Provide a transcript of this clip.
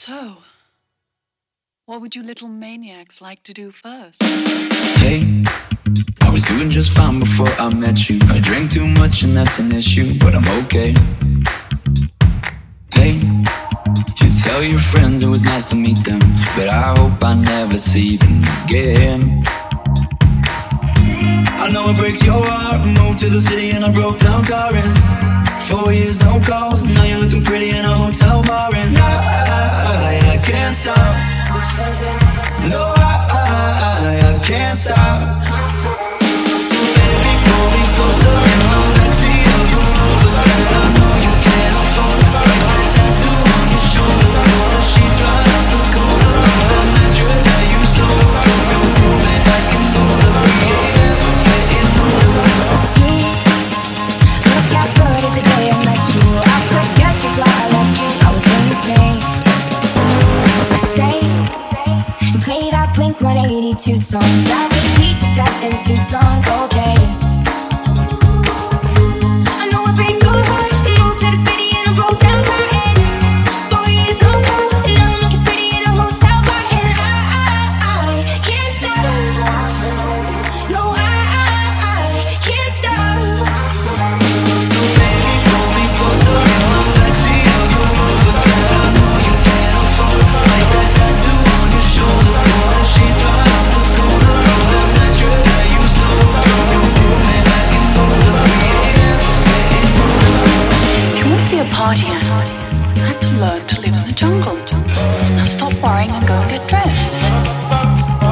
So, what would you little maniacs like to do first? Hey, I was doing just fine before I met you. I drank too much and that's an issue, but I'm okay. Hey, you tell your friends it was nice to meet them, but I hope I never see them again. I know it breaks your heart. Moved to the city in a broke down car four years no calls. Now you're looking pretty in a hotel bar and I, I, I can't stop. No, I, I, I can't stop. 182 song. That would beat to death in Tucson. Okay. I had to learn to live in the jungle. Now stop worrying and go and get dressed.